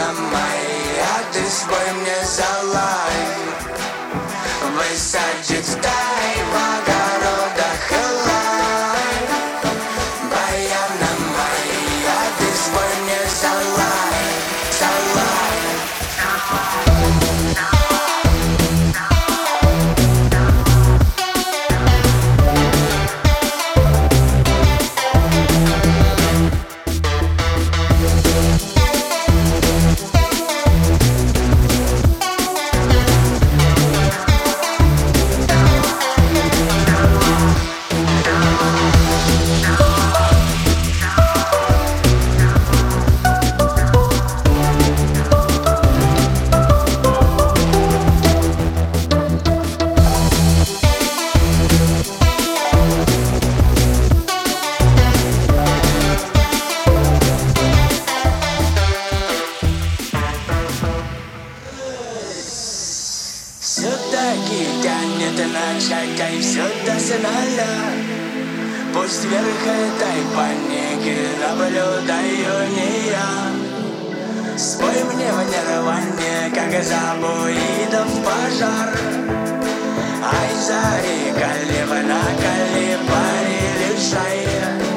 Диана моя, ты свой мне залай. Высадит в тай в огородах лай Баяна моя, а ты свой мне залай, залай. Все-таки тянет на чайка и все до финаля Пусть вверх этой паники наблюдаю не я Спой мне в нирване, как забуидов пожар Ай, зари, калиб на калибаре лишай